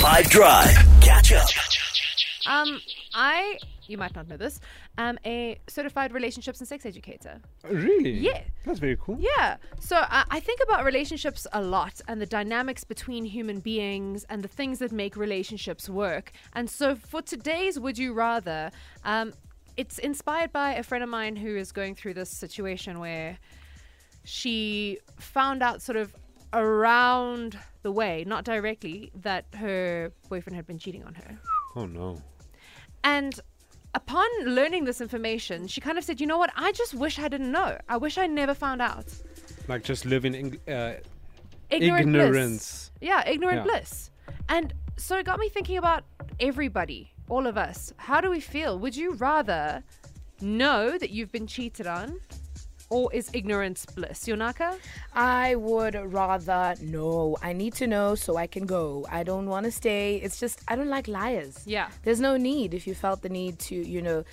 Five Drive. Catch up. Um, I you might not know this. I'm a certified relationships and sex educator. Really? Yeah. That's very cool. Yeah. So I, I think about relationships a lot and the dynamics between human beings and the things that make relationships work. And so for today's Would You Rather, um, it's inspired by a friend of mine who is going through this situation where she found out sort of around the way, not directly, that her boyfriend had been cheating on her. Oh no. And upon learning this information, she kind of said, you know what? I just wish I didn't know. I wish I never found out. Like just living in uh, Ignorant bliss. ignorance. Yeah, ignorant Yeah. bliss. And so it got me thinking about everybody, all of us. How do we feel? Would you rather know that you've been cheated on? Or is ignorance bliss? Yonaka? I would rather know. I need to know so I can go. I don't want to stay. It's just, I don't like liars. Yeah. There's no need if you felt the need to, you know,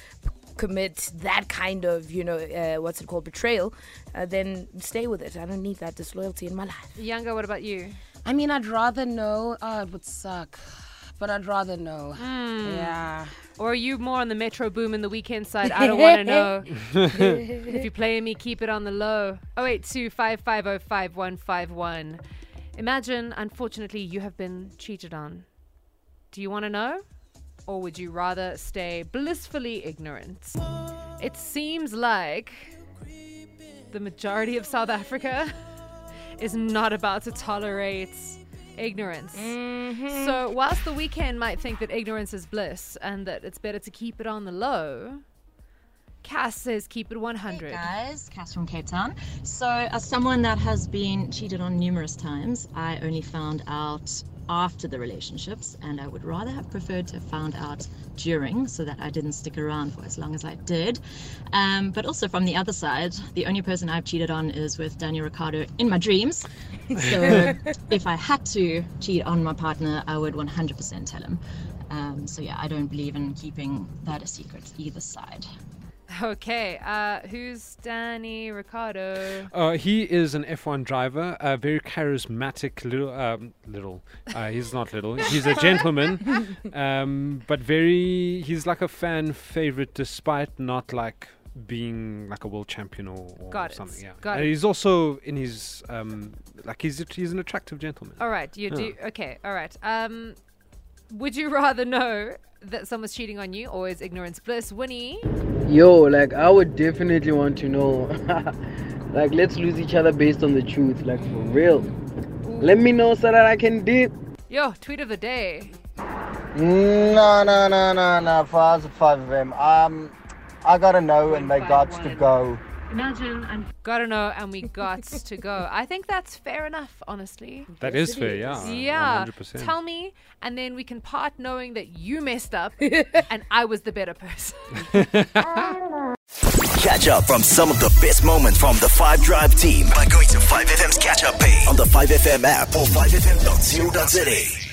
commit that kind of, you know, uh, what's it called, betrayal, uh, then stay with it. I don't need that disloyalty in my life. Younger, what about you? I mean, I'd rather know. Oh, it would suck. But I'd rather know. Hmm. Yeah. Or are you more on the Metro Boomin the Weeknd side? I don't want to know. if you're playing me, keep it on the low. 082 5151. Imagine, unfortunately, you have been cheated on. Do you want to know? Or would you rather stay blissfully ignorant? It seems like the majority of South Africa is not about to tolerate ignorance. Mm-hmm. So, whilst the Weeknd might think that ignorance is bliss and that it's better to keep it on the low, Cass says keep it 100. guys, Cass from Cape Town. So, as someone that has been cheated on numerous times, I only found out after the relationships, and I would rather have preferred to have found out during so that I didn't stick around for as long as I did. Um, but also, from the other side, the only person I've cheated on is with Daniel Ricciardo in my dreams. So, if I had to cheat on my partner, I would 100% tell him. Um, so, yeah, I don't believe in keeping that a secret either side. Okay, uh, who's Danny Ricciardo? Uh, he is an F1 driver, a very charismatic little, um, little. Uh, he's not little. He's a gentleman, um, but very. He's like a fan favorite, despite not like being like a world champion or, or Got it, something. Yeah, got and it. he's also in his um, like he's he's an attractive gentleman. All right, you do. Okay, all right. Um, would you rather know that someone's cheating on you or is ignorance bliss? Winnie? Yo, like I would definitely want to know. like let's lose each other based on the truth, like for real. Let me know so that I can dip. Yo, tweet of the day. No, no, no, no, no. For us at 5 of them, um, I gotta know and they got to go. Imagine and gotta know, and we got to go. I think that's fair enough, honestly. That is fair, yeah. Yeah. 100%. Tell me, and then we can part knowing that you messed up and I was the better person. Catch up from some of the best moments from the 5 Drive team by going to 5FM's catch up page on the 5FM app or 5FM.co.za.